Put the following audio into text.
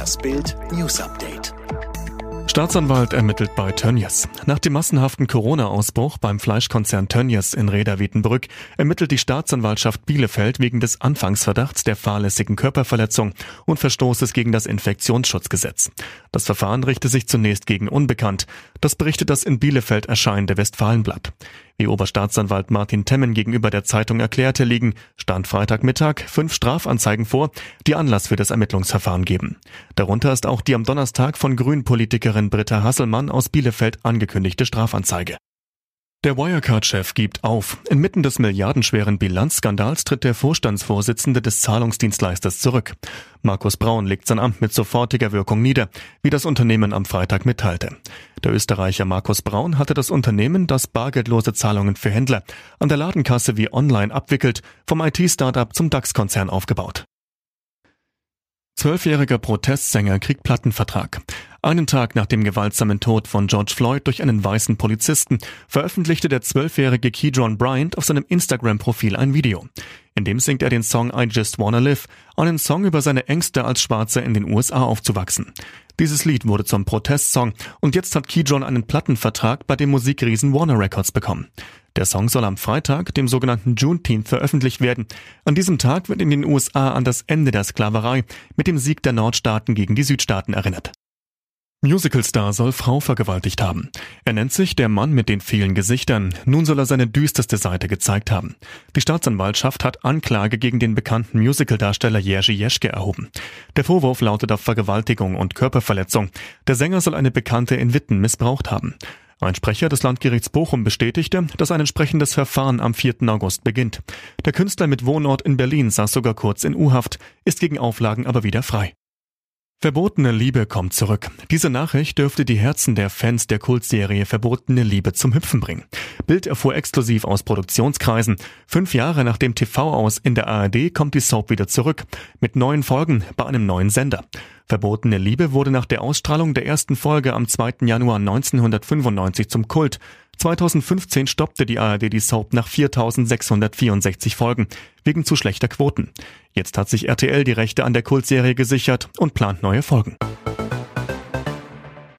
Das Bild News Update. Staatsanwalt ermittelt bei Tönnies. Nach dem massenhaften Corona-Ausbruch beim Fleischkonzern Tönnies in Reda-Wiedenbrück ermittelt die Staatsanwaltschaft Bielefeld wegen des Anfangsverdachts der fahrlässigen Körperverletzung und Verstoßes gegen das Infektionsschutzgesetz. Das Verfahren richtet sich zunächst gegen Unbekannt. Das berichtet das in Bielefeld erscheinende Westfalenblatt. Wie Oberstaatsanwalt Martin Temmen gegenüber der Zeitung erklärte, liegen Stand Freitagmittag fünf Strafanzeigen vor, die Anlass für das Ermittlungsverfahren geben. Darunter ist auch die am Donnerstag von Grünpolitikerin Britta Hasselmann aus Bielefeld angekündigte Strafanzeige. Der Wirecard-Chef gibt auf. Inmitten des milliardenschweren Bilanzskandals tritt der Vorstandsvorsitzende des Zahlungsdienstleisters zurück. Markus Braun legt sein Amt mit sofortiger Wirkung nieder, wie das Unternehmen am Freitag mitteilte. Der Österreicher Markus Braun hatte das Unternehmen, das bargeldlose Zahlungen für Händler an der Ladenkasse wie online abwickelt, vom IT-Startup zum DAX-Konzern aufgebaut. Zwölfjähriger Protestsänger kriegt Plattenvertrag. Einen Tag nach dem gewaltsamen Tod von George Floyd durch einen weißen Polizisten veröffentlichte der zwölfjährige Keydron Bryant auf seinem Instagram-Profil ein Video. In dem singt er den Song I Just Wanna Live, einen Song über seine Ängste als Schwarzer in den USA aufzuwachsen. Dieses Lied wurde zum Protestsong und jetzt hat Keydron einen Plattenvertrag bei dem Musikriesen Warner Records bekommen. Der Song soll am Freitag, dem sogenannten Juneteenth, veröffentlicht werden. An diesem Tag wird in den USA an das Ende der Sklaverei mit dem Sieg der Nordstaaten gegen die Südstaaten erinnert. Musicalstar soll Frau vergewaltigt haben. Er nennt sich der Mann mit den vielen Gesichtern. Nun soll er seine düsterste Seite gezeigt haben. Die Staatsanwaltschaft hat Anklage gegen den bekannten Musicaldarsteller Jerzy Jeschke erhoben. Der Vorwurf lautet auf Vergewaltigung und Körperverletzung. Der Sänger soll eine Bekannte in Witten missbraucht haben. Ein Sprecher des Landgerichts Bochum bestätigte, dass ein entsprechendes Verfahren am 4. August beginnt. Der Künstler mit Wohnort in Berlin saß sogar kurz in U-Haft, ist gegen Auflagen aber wieder frei. Verbotene Liebe kommt zurück. Diese Nachricht dürfte die Herzen der Fans der Kultserie Verbotene Liebe zum Hüpfen bringen. Bild erfuhr exklusiv aus Produktionskreisen. Fünf Jahre nach dem TV aus in der ARD kommt die Soap wieder zurück. Mit neuen Folgen bei einem neuen Sender. Verbotene Liebe wurde nach der Ausstrahlung der ersten Folge am 2. Januar 1995 zum Kult. 2015 stoppte die ARD die Soap nach 4664 Folgen wegen zu schlechter Quoten. Jetzt hat sich RTL die Rechte an der Kultserie gesichert und plant neue Folgen.